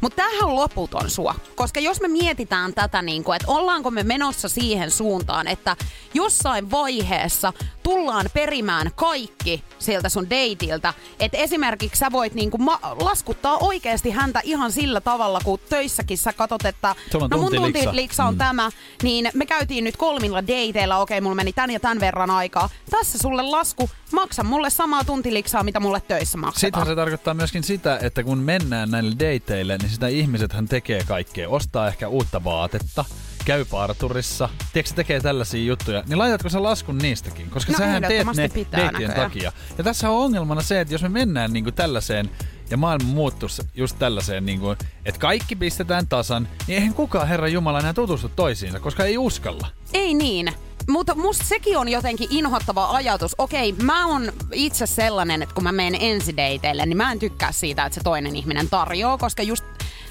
Speaker 1: Mutta tämähän on loputon sua. Koska jos me mietitään tätä, niin kuin, että ollaanko me menossa siihen suuntaan, että jossain vaiheessa tullaan perimään kaikki sieltä sun deitiltä. Että esimerkiksi sä voit niinku ma- laskuttaa oikeasti häntä ihan sillä tavalla, kun töissäkin sä katot, että no mun tuntiliksa on mm. tämä, niin me käytiin nyt kolmilla dateilla, okei, mulla meni tän ja tän verran aikaa. Tässä sulle lasku, maksa mulle samaa tuntiliksaa, mitä mulle töissä maksetaan.
Speaker 2: Sittenhän se tarkoittaa myöskin sitä, että kun mennään näille dateille, niin sitä ihmisethän tekee kaikkea. Ostaa ehkä uutta vaatetta, käy parturissa, tiedätkö se tekee tällaisia juttuja, niin laitatko sä laskun niistäkin? Koska no, sähän teet ne deittien takia. Ja tässä on ongelmana se, että jos me mennään niin kuin tällaiseen ja maailma muuttuisi just tällaiseen, niin kuin, että kaikki pistetään tasan, niin eihän kukaan Herra Jumala enää tutustu toisiinsa, koska ei uskalla.
Speaker 1: Ei niin. Mutta musta sekin on jotenkin inhottava ajatus. Okei, mä oon itse sellainen, että kun mä menen ensideiteille, niin mä en tykkää siitä, että se toinen ihminen tarjoaa, koska just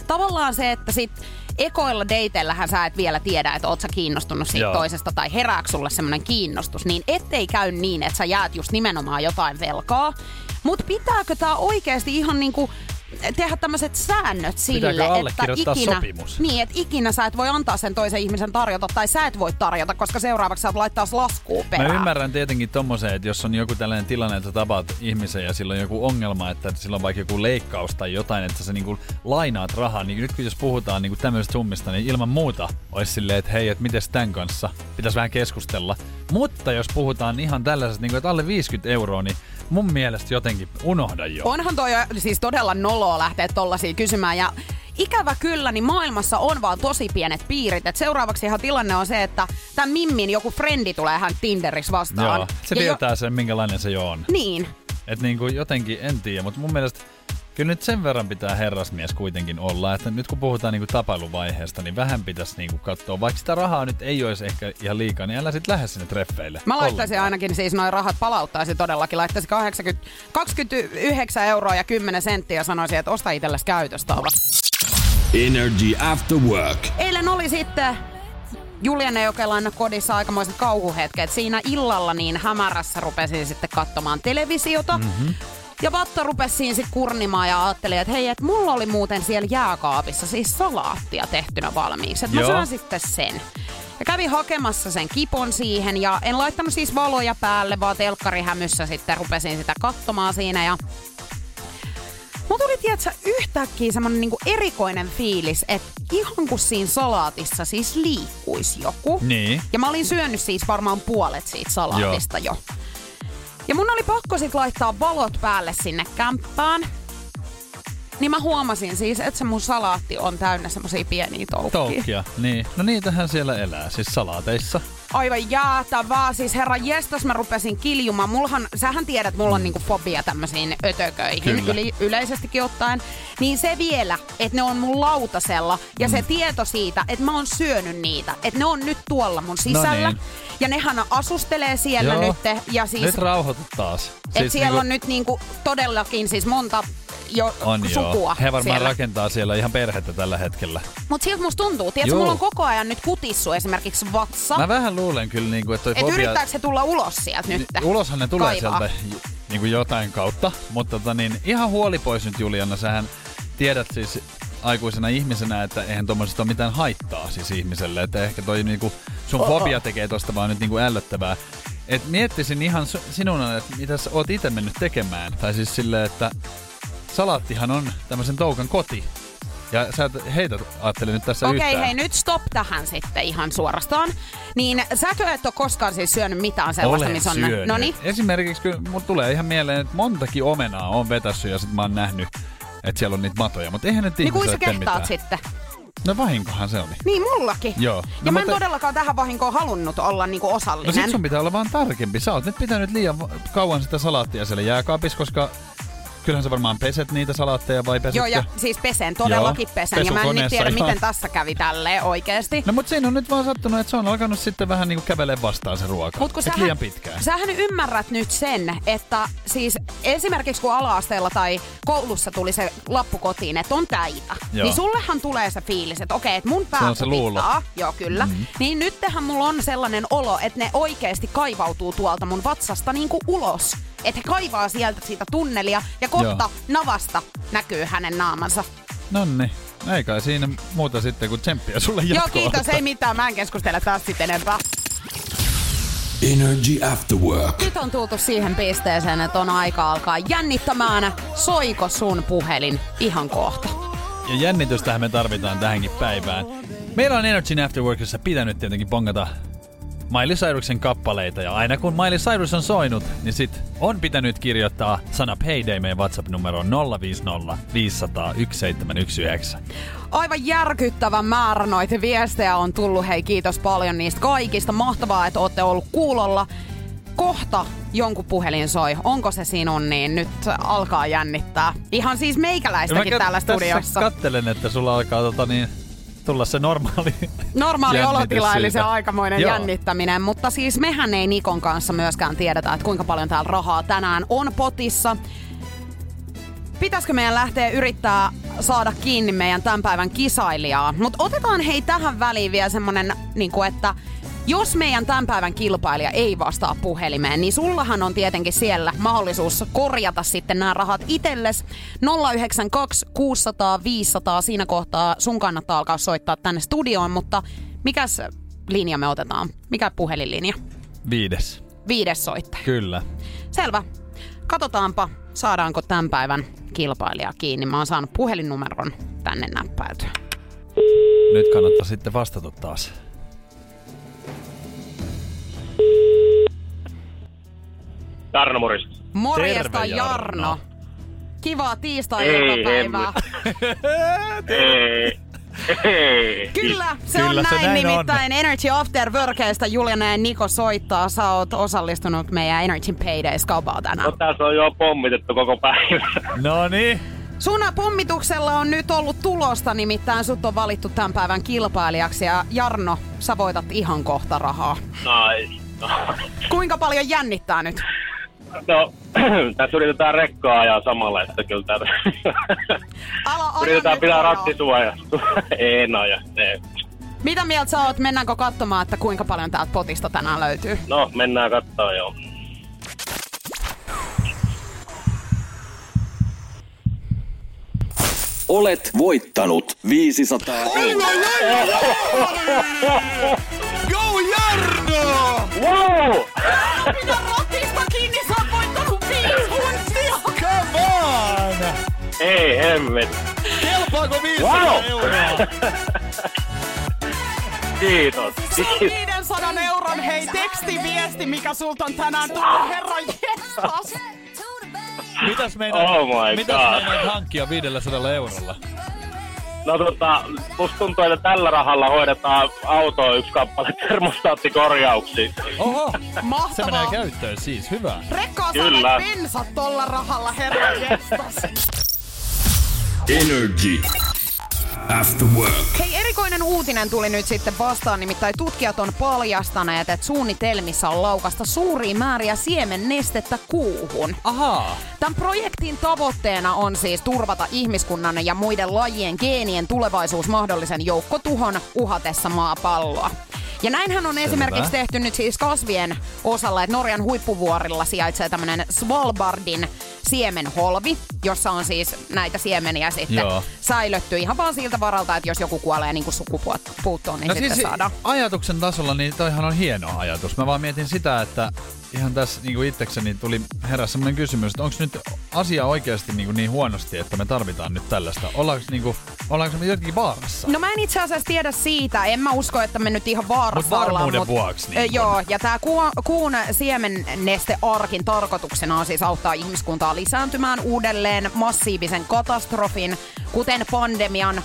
Speaker 1: tavallaan se, että sit ekoilla dateillähän sä et vielä tiedä, että oot sä kiinnostunut siitä Joo. toisesta tai herääkö sulle semmoinen kiinnostus, niin ettei käy niin, että sä jäät just nimenomaan jotain velkaa. Mutta pitääkö tää oikeasti ihan niinku tehdä tämmöiset säännöt sille,
Speaker 2: että ikinä, sopimus?
Speaker 1: Niin, että ikinä sä et voi antaa sen toisen ihmisen tarjota tai sä et voi tarjota, koska seuraavaksi sä laittaa laskuun perään.
Speaker 2: Mä ymmärrän tietenkin tommoseen, että jos on joku tällainen tilanne, että tapaat ihmisen ja sillä on joku ongelma, että sillä on vaikka joku leikkaus tai jotain, että sä niinku lainaat rahaa, niin nyt kun jos puhutaan niinku tämmöisestä summista, niin ilman muuta olisi silleen, että hei, että miten tämän kanssa pitäisi vähän keskustella. Mutta jos puhutaan ihan tällaisesta, niinku, että alle 50 euroa, niin mun mielestä jotenkin unohda jo.
Speaker 1: Onhan toi siis todella noloa lähteä tollasia kysymään ja ikävä kyllä, niin maailmassa on vaan tosi pienet piirit. Et seuraavaksi ihan tilanne on se, että tämän Mimmin joku frendi tulee hän Tinderissä vastaan.
Speaker 2: Joo, se tietää jo... sen, minkälainen se jo on.
Speaker 1: Niin.
Speaker 2: Et niinku jotenkin, en tiedä, mutta mun mielestä Kyllä nyt sen verran pitää herrasmies kuitenkin olla, että nyt kun puhutaan niinku tapailuvaiheesta, niin vähän pitäisi niinku katsoa. Vaikka sitä rahaa nyt ei olisi ehkä ihan liikaa, niin älä sitten lähde sinne treffeille.
Speaker 1: Mä laittaisin ollenkaan. ainakin siis noin rahat palauttaisi todellakin. Laittaisin 80, 29 euroa ja 10 senttiä ja sanoisin, että osta itsellesi käytöstä.
Speaker 3: Energy After Work.
Speaker 1: Eilen oli sitten Julian Jokelan kodissa aikamoiset kauhuhetket. Siinä illalla niin hämärässä rupesin sitten katsomaan televisiota. Mm-hmm. Ja Vatta rupesi siinä sit kurnimaan ja ajatteli, että hei, että mulla oli muuten siellä jääkaapissa siis salaattia tehtynä valmiiksi. Että mä saan sitten sen. Ja kävin hakemassa sen kipon siihen ja en laittanut siis valoja päälle, vaan telkkarihämyssä sitten rupesin sitä katsomaan siinä ja Mulla tuli, tiedätkö, yhtäkkiä semmonen niinku erikoinen fiilis, että ihan kuin siinä salaatissa siis liikkuisi joku.
Speaker 2: Niin.
Speaker 1: Ja mä olin syönyt siis varmaan puolet siitä salaatista Joo. jo. Ja mun oli pakko sit laittaa valot päälle sinne kämppään. Niin mä huomasin siis, että se mun salaatti on täynnä semmosia pieniä toukkia.
Speaker 2: Toukkia, niin. No niitähän siellä elää, siis salaateissa.
Speaker 1: Aivan jäätävää. Siis herra jestas mä rupesin kiljumaan. Mullahan, sähän tiedät, mulla on niinku fobia tämmöisiin ötököihin yli, yleisestikin ottaen. Niin se vielä, että ne on mun lautasella ja se tieto siitä, että mä oon syönyt niitä. Että ne on nyt tuolla mun sisällä.
Speaker 2: niin.
Speaker 1: Ja nehän asustelee siellä
Speaker 2: Joo.
Speaker 1: nyt. Ja siis,
Speaker 2: Nyt rauhoitut taas.
Speaker 1: et siellä on nyt niinku todellakin siis monta jo
Speaker 2: on
Speaker 1: sukua
Speaker 2: joo. He varmaan
Speaker 1: siellä.
Speaker 2: rakentaa siellä ihan perhettä tällä hetkellä.
Speaker 1: Mut siltä musta tuntuu. Tiedätkö, mulla on koko ajan nyt kutissu esimerkiksi vatsa.
Speaker 2: Mä vähän luulen kyllä, niin kuin, että toi
Speaker 1: Et
Speaker 2: fobia...
Speaker 1: yrittääkö se tulla ulos sieltä nyt?
Speaker 2: Ni- Uloshan ne tulee
Speaker 1: Kaivaa.
Speaker 2: sieltä niin kuin jotain kautta, mutta tota, niin, ihan huoli pois nyt Juliana, sähän tiedät siis aikuisena ihmisenä, että eihän tuommoisesta ole mitään haittaa siis ihmiselle, että ehkä toi niinku, sun fobia tekee tosta vaan nyt niinku ällöttävää. Et miettisin ihan sinun, että mitä sä oot itse mennyt tekemään. Tai siis silleen, että salaattihan on tämmöisen toukan koti. Ja sä heitä ajattele nyt tässä
Speaker 1: Okei,
Speaker 2: yhtään.
Speaker 1: hei nyt stop tähän sitten ihan suorastaan. Niin säkö et ole koskaan siis syönyt mitään sellaista,
Speaker 2: Olen
Speaker 1: missä on...
Speaker 2: syönyt.
Speaker 1: No niin,
Speaker 2: Esimerkiksi kyllä mulla tulee ihan mieleen, että montakin omenaa on vetässyt ja sit mä oon nähnyt, että siellä on niitä matoja. Mutta eihän nyt
Speaker 1: niin kuin sä kehtaat
Speaker 2: mitään.
Speaker 1: sitten?
Speaker 2: No vahinkohan se oli.
Speaker 1: Niin mullakin.
Speaker 2: Joo.
Speaker 1: Ja
Speaker 2: No,
Speaker 1: mä en
Speaker 2: mutta-
Speaker 1: todellakaan tähän vahinkoon halunnut olla niinku
Speaker 2: No
Speaker 1: osallinen.
Speaker 2: sit sun pitää olla vaan tarkempi. Sä oot nyt pitänyt liian kauan sitä salaattia siellä jääkaapissa, koska kyllähän sä varmaan peset niitä salaatteja vai pesetkö?
Speaker 1: Joo, ja siis pesen, todellakin
Speaker 2: Joo,
Speaker 1: pesen. Ja mä en nyt tiedä,
Speaker 2: joo.
Speaker 1: miten tässä kävi tälleen oikeesti.
Speaker 2: No mut siinä on nyt vaan sattunut, että se on alkanut sitten vähän niinku kävelee vastaan se ruoka.
Speaker 1: Mut kun
Speaker 2: Et
Speaker 1: sähän,
Speaker 2: liian pitkään.
Speaker 1: sähän ymmärrät nyt sen, että siis esimerkiksi kun ala-asteella tai koulussa tuli se lappu kotiin, että on täitä,
Speaker 2: Joo.
Speaker 1: niin sullehan tulee se fiilis, että okei, että mun pää
Speaker 2: Se on se luulo.
Speaker 1: kupittaa. Joo, kyllä. Mm-hmm. Niin nythän mulla on sellainen olo, että ne oikeasti kaivautuu tuolta mun vatsasta niinku ulos. Että he kaivaa sieltä siitä tunnelia ja kohta
Speaker 2: Joo.
Speaker 1: navasta näkyy hänen naamansa.
Speaker 2: Nonni. Ei kai siinä muuta sitten kuin tsemppiä sulle
Speaker 1: Joo,
Speaker 2: jatkoa.
Speaker 1: kiitos, ei mitään. Mä en keskustele taas sitten enempää.
Speaker 3: Energy After Work.
Speaker 1: Nyt on tultu siihen pisteeseen, että on aika alkaa jännittämään. Soiko sun puhelin ihan kohta?
Speaker 2: Ja jännitystähän me tarvitaan tähänkin päivään. Meillä on Energy After Workissa pitänyt tietenkin bongata Miley Cyrusen kappaleita. Ja aina kun Miley Cyrus on soinut, niin sit on pitänyt kirjoittaa sana Payday meidän WhatsApp-numeroon 050 500 1719.
Speaker 1: Aivan järkyttävä määrä noita viestejä on tullut. Hei, kiitos paljon niistä kaikista. Mahtavaa, että olette ollut kuulolla. Kohta jonkun puhelin soi. Onko se sinun, niin nyt alkaa jännittää. Ihan siis meikäläistäkin
Speaker 2: kat-
Speaker 1: täällä
Speaker 2: tässä
Speaker 1: studiossa.
Speaker 2: kattelen, että sulla alkaa tota niin, tulla se normaali
Speaker 1: Normaali olotila, eli se aikamoinen
Speaker 2: Joo.
Speaker 1: jännittäminen. Mutta siis mehän ei Nikon kanssa myöskään tiedetä, että kuinka paljon täällä rahaa tänään on potissa. Pitäisikö meidän lähteä yrittää saada kiinni meidän tämän päivän kisailijaa? Mutta otetaan hei tähän väliin vielä semmonen, niin että jos meidän tämän päivän kilpailija ei vastaa puhelimeen, niin sullahan on tietenkin siellä mahdollisuus korjata sitten nämä rahat itelles. 092 600 500, siinä kohtaa sun kannattaa alkaa soittaa tänne studioon, mutta mikäs linja me otetaan? Mikä puhelinlinja?
Speaker 2: viides.
Speaker 1: Viides soittaja.
Speaker 2: Kyllä.
Speaker 1: Selvä. Katsotaanpa, saadaanko tämän päivän kilpailija kiinni. Mä oon saanut puhelinnumeron tänne näppäiltyä.
Speaker 2: Nyt kannattaa sitten vastata taas.
Speaker 4: Jarno morjesta.
Speaker 1: Morjesta
Speaker 2: Terve, Jarno.
Speaker 1: Jarno. Kivaa tiistai-iltapäivää.
Speaker 4: Ei. Ei.
Speaker 1: Kyllä, se
Speaker 2: Kyllä
Speaker 1: on
Speaker 2: se
Speaker 1: näin,
Speaker 2: näin on.
Speaker 1: nimittäin Energy After Workeista Juliana ja Niko soittaa. Sä oot osallistunut meidän Energy Paydays kaupaan
Speaker 4: No
Speaker 1: tänään.
Speaker 4: tässä on jo pommitettu koko päivä.
Speaker 2: No niin.
Speaker 1: Sun pommituksella on nyt ollut tulosta, nimittäin sut on valittu tämän päivän kilpailijaksi ja Jarno, sä voitat ihan kohta rahaa.
Speaker 4: Nais.
Speaker 1: Kuinka paljon jännittää nyt?
Speaker 4: No, tässä yritetään rekkaa ajaa samalla, että kyllä täällä...
Speaker 1: Ala, aja
Speaker 4: yritetään pitää
Speaker 1: rajaa.
Speaker 4: rattisuojassa. en aja. Ei.
Speaker 1: Mitä mieltä sä oot? Mennäänkö katsomaan, että kuinka paljon täältä potista tänään löytyy?
Speaker 4: No, mennään kattoo joo.
Speaker 3: Olet voittanut 500 euroa.
Speaker 2: Go Jarno!
Speaker 4: Wow! Ei hemmet.
Speaker 2: Kelpaako 500
Speaker 4: Wow!
Speaker 2: euroa?
Speaker 4: Kiitos.
Speaker 1: Se on
Speaker 4: Kiitos.
Speaker 1: 500 euron hei tekstiviesti, mikä sulta on tänään tullut, herra jestas!
Speaker 2: Mitäs meinaat,
Speaker 4: Oh
Speaker 2: mitäs meinaat hankkia 500 eurolla?
Speaker 4: No tota, musta tuntuu, että tällä rahalla hoidetaan autoa yksi kappale termostaattikorjauksia.
Speaker 2: Oho,
Speaker 1: Mahtavaa.
Speaker 2: se menee käyttöön siis. Hyvä.
Speaker 1: Rekkaa
Speaker 4: Kyllä.
Speaker 1: saavat bensat tolla rahalla, herra jestas.
Speaker 3: Energy. After work.
Speaker 1: Hei, erikoinen uutinen tuli nyt sitten vastaan, nimittäin tutkijat on paljastaneet, että suunnitelmissa on laukasta suuria määriä siemennestettä kuuhun.
Speaker 2: Ahaa.
Speaker 1: Tämän projektin tavoitteena on siis turvata ihmiskunnan ja muiden lajien geenien tulevaisuus mahdollisen joukkotuhon uhatessa maapalloa. Ja näinhän on esimerkiksi tehty nyt siis kasvien osalla, että Norjan huippuvuorilla sijaitsee tämmöinen Svalbardin siemenholvi, jossa on siis näitä siemeniä sitten
Speaker 2: Joo.
Speaker 1: säilötty ihan vaan siltä varalta, että jos joku kuolee niin kuin sukupuuttoon, niin
Speaker 2: No
Speaker 1: sitten
Speaker 2: siis
Speaker 1: saadaan.
Speaker 2: ajatuksen tasolla niin toihan on hieno ajatus. Mä vaan mietin sitä, että ihan tässä niin kuin itsekseni tuli herää semmoinen kysymys, että onko nyt asia oikeasti niin, kuin niin huonosti, että me tarvitaan nyt tällaista? Ollaanko, niin kuin, ollaanko me jotenkin vaarassa?
Speaker 1: No mä en itse asiassa tiedä siitä. En mä usko, että me nyt ihan vaarassa
Speaker 2: Mut varmuuden
Speaker 1: ollaan,
Speaker 2: vuoksi niin
Speaker 1: Ö,
Speaker 2: kun.
Speaker 1: Joo, ja tää kuun, kuun siemennestearkin tarkoituksena on siis auttaa ihmiskuntaa lisääntymään uudelleen massiivisen katastrofin, kuten pandemian,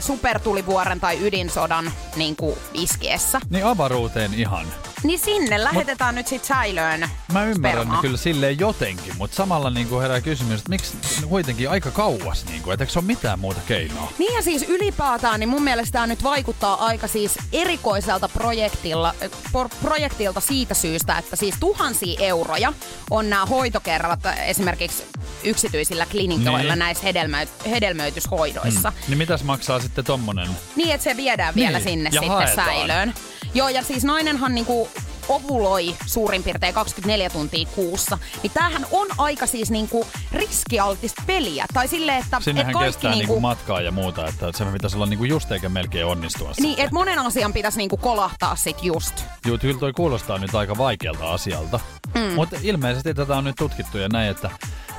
Speaker 1: supertulivuoren tai ydinsodan niin kuin iskiessä.
Speaker 2: Niin avaruuteen ihan.
Speaker 1: Niin sinne lähetetään nyt sit säilöön
Speaker 2: Mä ymmärrän
Speaker 1: spermaa.
Speaker 2: kyllä silleen jotenkin, mutta samalla niin kuin herää kysymys, että miksi kuitenkin aika kauas, niin kuin, että eikö se ole mitään muuta keinoa?
Speaker 1: Niin ja siis ylipäätään, niin mun mielestä tämä nyt vaikuttaa aika siis erikoiselta projektilla, por- projektilta siitä syystä, että siis tuhansia euroja on nämä hoitokerrat esimerkiksi yksityisillä klinikoilla
Speaker 2: Niin.
Speaker 1: näissä hedelmöit- hedelmöityshoidoissa. Mm.
Speaker 2: Niin mitäs maksaa sitten tommonen?
Speaker 1: Niin, että se viedään vielä
Speaker 2: Niin,
Speaker 1: sinne
Speaker 2: ja
Speaker 1: sitten
Speaker 2: haetaan.
Speaker 1: säilöön. Joo, ja siis nainenhan niinku ovuloi suurin piirtein 24 tuntia kuussa. Niin tämähän on aika siis niinku riskialtista peliä. Tai silleen, että et
Speaker 2: Sinnehän
Speaker 1: kaikki
Speaker 2: kestää niinku... matkaa ja muuta, että se pitäisi olla niinku just eikä melkein onnistua
Speaker 1: Niin,
Speaker 2: sitten.
Speaker 1: että monen asian pitäisi niinku kolahtaa sit just.
Speaker 2: Juu, kyllä toi kuulostaa nyt aika vaikealta asialta. Mm. Mutta ilmeisesti tätä on nyt tutkittu ja näin, että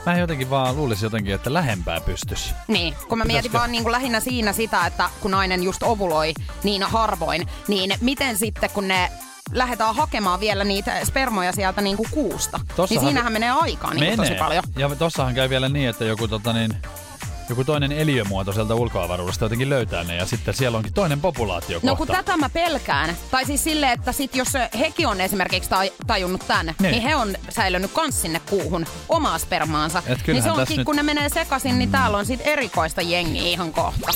Speaker 2: mä jotenkin vaan luulisin jotenkin, että lähempää pystys.
Speaker 1: Niin, kun mä mietin vaan niinku lähinnä siinä sitä, että kun nainen just ovuloi niin harvoin, niin miten sitten kun ne lähdetään hakemaan vielä niitä spermoja sieltä niinku kuusta,
Speaker 2: Tossahan-
Speaker 1: niin siinähän menee aikaa niinku tosi paljon.
Speaker 2: Ja tossahan käy vielä niin, että joku tota niin, joku toinen eliömuoto sieltä ulkoavaruudesta jotenkin löytää ne ja sitten siellä onkin toinen populaatio
Speaker 1: No kun tätä mä pelkään. Tai siis silleen, että sit jos hekin on esimerkiksi taj- tajunnut tän, niin.
Speaker 2: Niin.
Speaker 1: he on säilönyt kans sinne kuuhun omaa spermaansa.
Speaker 2: Et
Speaker 1: Niin se
Speaker 2: tässä
Speaker 1: onkin,
Speaker 2: nyt-
Speaker 1: kun ne menee sekaisin, niin täällä on sit erikoista jengiä ihan kohta.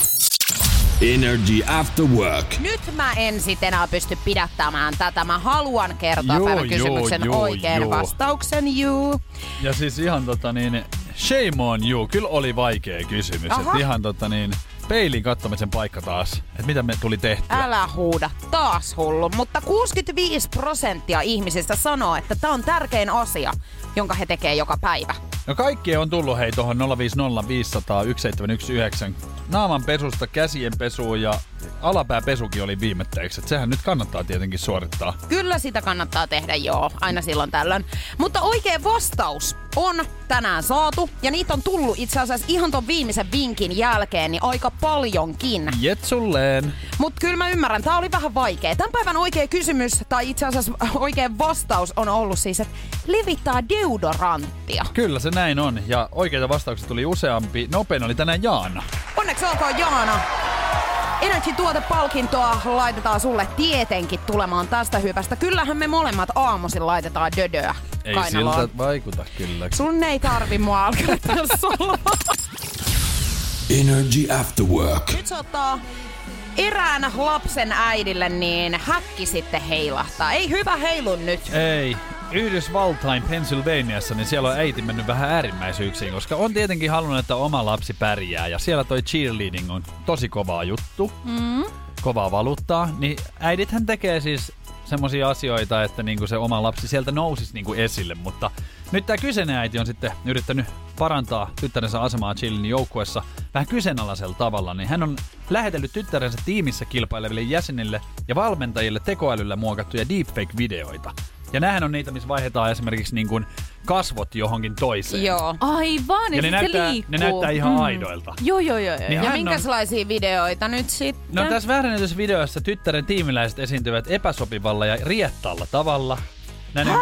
Speaker 3: Energy After Work.
Speaker 1: Nyt mä en sit enää pysty pidättämään tätä. Mä haluan kertoa
Speaker 2: Juu,
Speaker 1: päivän kysymyksen
Speaker 2: juu,
Speaker 1: oikein
Speaker 2: juu.
Speaker 1: vastauksen. Juu.
Speaker 2: Ja siis ihan tota niin, shame on you. Kyllä oli vaikea kysymys.
Speaker 1: Aha.
Speaker 2: Et ihan tota niin, peilin kattomisen paikka taas. Että mitä me tuli tehtyä.
Speaker 1: Älä huuda, taas hullu. Mutta 65 prosenttia ihmisistä sanoo, että tämä on tärkein asia, jonka he tekee joka päivä.
Speaker 2: No kaikki on tullut hei tuohon 050 500 1719. Naaman pesusta käsien pesuun ja alapääpesukin oli viimetteeksi. Et sehän nyt kannattaa tietenkin suorittaa.
Speaker 1: Kyllä sitä kannattaa tehdä, joo, aina silloin tällöin. Mutta oikea vastaus on tänään saatu, ja niitä on tullut itse asiassa ihan ton viimeisen vinkin jälkeen, niin aika paljonkin.
Speaker 2: Jetsulleen.
Speaker 1: Mutta kyllä mä ymmärrän, tää oli vähän vaikea. Tämän päivän oikea kysymys, tai itse asiassa oikea vastaus on ollut siis, että levittää deodoranttia.
Speaker 2: Kyllä se näin on. Ja oikeita vastauksia tuli useampi. Nopein oli tänään Jaana.
Speaker 1: Onneksi olkoon Jaana. Energy-tuotepalkintoa laitetaan sulle tietenkin tulemaan tästä hyvästä. Kyllähän me molemmat aamuisin laitetaan dödöä
Speaker 2: Ei
Speaker 1: kainaloon.
Speaker 2: siltä vaikuta kyllä.
Speaker 1: Sun ei tarvi mua alkaa.
Speaker 3: Energy After Work.
Speaker 1: Nyt se ottaa erään lapsen äidille, niin häkki sitten heilahtaa. Ei hyvä heilu nyt.
Speaker 2: Ei. Yhdysvaltain Pennsylvaniassa, niin siellä on äiti mennyt vähän äärimmäisyyksiin, koska on tietenkin halunnut, että oma lapsi pärjää. Ja siellä toi cheerleading on tosi kovaa juttu, mm. kovaa valuuttaa. Niin äidithän tekee siis semmoisia asioita, että niinku se oma lapsi sieltä nousisi niinku esille. Mutta nyt tämä kyseinen äiti on sitten yrittänyt parantaa tyttärensä asemaa cheerleading joukkuessa vähän kyseenalaisella tavalla. Niin hän on lähetellyt tyttärensä tiimissä kilpaileville jäsenille ja valmentajille tekoälyllä muokattuja deepfake-videoita. Ja näähän on niitä, missä vaihdetaan esimerkiksi niin kuin kasvot johonkin toiseen.
Speaker 1: Joo.
Speaker 5: Aivan, ja,
Speaker 2: ne näyttää,
Speaker 5: liikkuu.
Speaker 2: ne näyttää ihan mm. aidoilta.
Speaker 5: Joo, joo, joo. joo.
Speaker 2: Niin
Speaker 1: Ja
Speaker 2: hän on-
Speaker 1: minkälaisia videoita nyt sitten?
Speaker 2: No tässä väärennetyssä videossa tyttären tiimiläiset esiintyvät epäsopivalla ja riettalla tavalla. Näiden,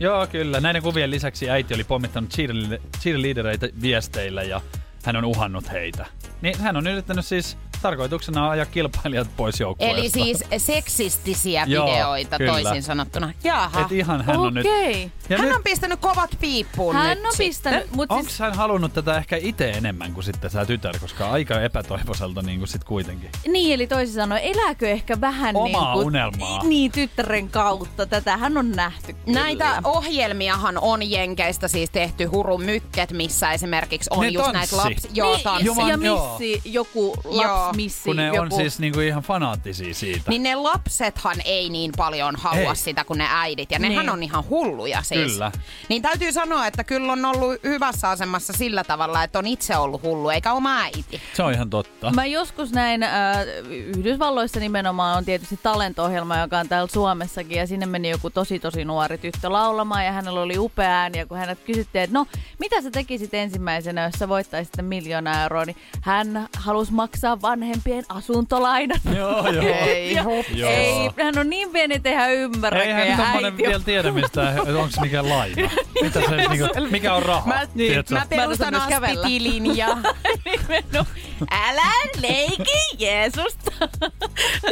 Speaker 2: Joo, kyllä. Näiden kuvien lisäksi äiti oli pommittanut cheerle- cheerleadereita viesteillä ja hän on uhannut heitä. Niin hän on yrittänyt siis tarkoituksena on ajaa kilpailijat pois joukkueesta.
Speaker 1: Eli siis seksistisiä
Speaker 2: Joo,
Speaker 1: videoita
Speaker 2: kyllä.
Speaker 1: toisin sanottuna. Jaha.
Speaker 2: Et ihan hän on nyt...
Speaker 5: Okei.
Speaker 2: Ja
Speaker 1: Hän
Speaker 2: nyt,
Speaker 1: on pistänyt kovat piippuun
Speaker 5: Hän
Speaker 1: nyt
Speaker 5: on pistänyt, mutta
Speaker 2: onko
Speaker 5: siis
Speaker 2: hän halunnut tätä ehkä itse enemmän kuin sitten tämä tytär, koska aika epätoivoiselta niin kuin sit kuitenkin.
Speaker 5: Niin, eli toisin sanoen, elääkö ehkä vähän
Speaker 2: Omaa
Speaker 5: niin kuin,
Speaker 2: unelmaa.
Speaker 5: Niin, tyttären kautta. Tätähän on nähty kyllä.
Speaker 1: Näitä ohjelmiahan on Jenkeistä siis tehty hurun mykket, missä esimerkiksi on
Speaker 2: Ne
Speaker 1: just
Speaker 2: tanssi.
Speaker 1: näitä lapsi... Joo,
Speaker 5: niin,
Speaker 1: tanssi.
Speaker 2: Juman-
Speaker 5: ja
Speaker 2: joo.
Speaker 5: missi, joku
Speaker 1: Joo.
Speaker 5: Lapsmissi.
Speaker 2: Kun ne
Speaker 5: joku...
Speaker 2: on siis niin kuin ihan fanaattisia siitä.
Speaker 1: Niin ne lapsethan ei niin paljon halua
Speaker 2: Ei.
Speaker 1: sitä kuin ne äidit. Ja nehän
Speaker 5: Niin.
Speaker 1: on ihan hulluja siis.
Speaker 2: Kyllä.
Speaker 1: Niin täytyy sanoa, että kyllä on ollut hyvässä asemassa sillä tavalla, että on itse ollut hullu, eikä oma äiti.
Speaker 2: Se on ihan totta.
Speaker 5: Mä joskus näin, äh, Yhdysvalloissa nimenomaan on tietysti talent-ohjelma, joka on täällä Suomessakin, ja sinne meni joku tosi tosi nuori tyttö laulamaan, ja hänellä oli upea ääni, ja kun hänet kysyttiin, että no, mitä sä tekisit ensimmäisenä, jos sä voittaisit miljoona euroa, niin hän halusi maksaa vanhempien asuntolainat.
Speaker 2: Joo, joo.
Speaker 1: Ei,
Speaker 5: Ja-
Speaker 2: Joo.
Speaker 5: Ei, hän on niin pieni, että hän ymmärrä.
Speaker 2: Eihän
Speaker 5: ja
Speaker 2: tommonen vielä tiedä mistä, onko se mikään laina. Mitä se, niinku, mikä on raha?
Speaker 1: Mä, niin, mä perustan
Speaker 5: myös kävellä.
Speaker 1: aspitilin ja
Speaker 5: Nimenomaan. Älä leiki Jeesusta.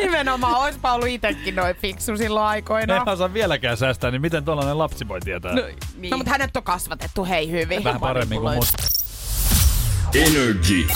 Speaker 1: nimenomaan oispa ollut itekin noin fiksu silloin aikoina.
Speaker 2: En osaa vieläkään säästää, niin miten tuollainen lapsi voi tietää? No,
Speaker 5: niin.
Speaker 1: No mutta hänet on kasvatettu hei hyvin.
Speaker 2: Vähän paremmin kuin mut.
Speaker 3: Energy.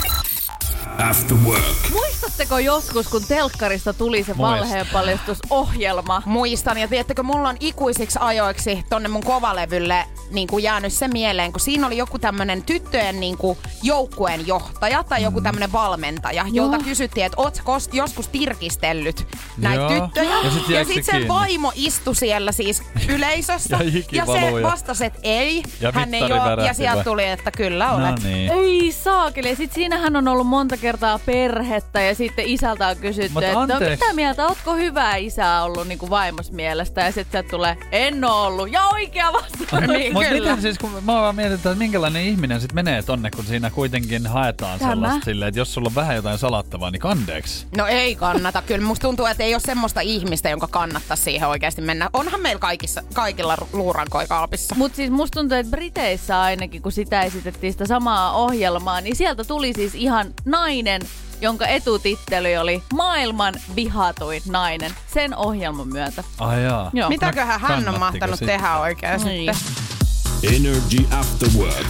Speaker 3: After work.
Speaker 5: Muistatteko joskus, kun telkkarista tuli se valheenpaljastusohjelma?
Speaker 1: Muistan ja tiedättekö, mulla on ikuisiksi ajoiksi tonne mun kovalevylle niin kuin jäänyt se mieleen, kun siinä oli joku tämmönen tyttöjen niin kuin joukkueen johtaja tai
Speaker 2: Mm.
Speaker 1: joku tämmönen valmentaja, jolta kysyttiin, että oot kos- joskus tirkistellyt näitä
Speaker 2: Joo.
Speaker 1: tyttöjä.
Speaker 2: Ja sit
Speaker 1: ja sit
Speaker 2: se
Speaker 1: sen
Speaker 2: kiinni?
Speaker 1: vaimo istui siellä siis yleisössä.
Speaker 2: Ja
Speaker 1: ja se
Speaker 2: ja-
Speaker 1: vastasi, että ei.
Speaker 2: Ja
Speaker 1: hän ei oo, ja sieltä tuli, että kyllä olet.
Speaker 2: No niin.
Speaker 5: Ei saakeli. Sitten siinähän on ollut monta kertaa perhettä ja sitten isältä on kysytty,
Speaker 2: Mut
Speaker 5: että no,
Speaker 2: anteeksi.
Speaker 5: mitä mieltä, ootko hyvä isä ollut niin kuin vaimos mielestä? Ja sitten sieltä tulee, en oo ollut. Ja oikea vastaus.
Speaker 1: Niin,
Speaker 2: Mutta miten siis, kun mä vaan mietin, että minkälainen ihminen sit menee tonne, kun siinä kuitenkin haetaan
Speaker 5: Tämä.
Speaker 2: sellaista silleen, että jos sulla on vähän jotain salattavaa, niin kandeeksi.
Speaker 1: No ei kannata. Kyllä musta tuntuu, että ei ole semmoista ihmistä, jonka kannattaa siihen oikeasti mennä. Onhan meillä kaikissa, kaikilla luurankoi kaapissa.
Speaker 5: Mutta siis musta tuntuu, että Briteissä ainakin, kun sitä esitettiin sitä samaa ohjelmaa, niin sieltä tuli siis ihan nainen, jonka etutitteli oli maailman vihatuin nainen sen ohjelman myötä.
Speaker 2: Ai jaa.
Speaker 5: Joo.
Speaker 1: Mitäköhän hän on mahtanut
Speaker 2: sitten?
Speaker 1: tehdä oikein
Speaker 5: Niin.
Speaker 1: sitten?
Speaker 3: Energy After Work.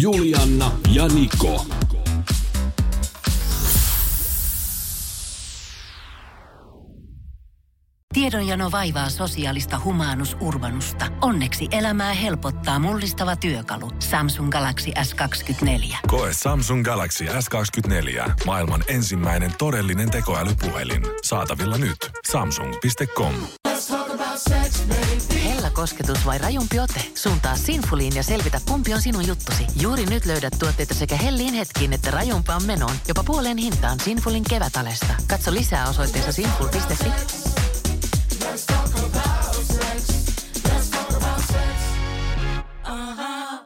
Speaker 3: Julianna ja Niko.
Speaker 6: Tiedonjano vaivaa sosiaalista humanus urbanusta. Onneksi elämää helpottaa mullistava työkalu. Samsung Galaxy S24.
Speaker 7: Koe Samsung Galaxy S24. Maailman ensimmäinen todellinen tekoälypuhelin. Saatavilla nyt. Samsung.com.
Speaker 6: Hella kosketus vai rajumpi ote? Suuntaa Sinfuliin ja selvitä, kumpi on sinun juttusi. Juuri nyt löydät tuotteita sekä hellin hetkiin että rajumpaan menoon. Jopa puoleen hintaan Sinfulin kevätalesta. Katso lisää osoitteessa sinful.fi. Let's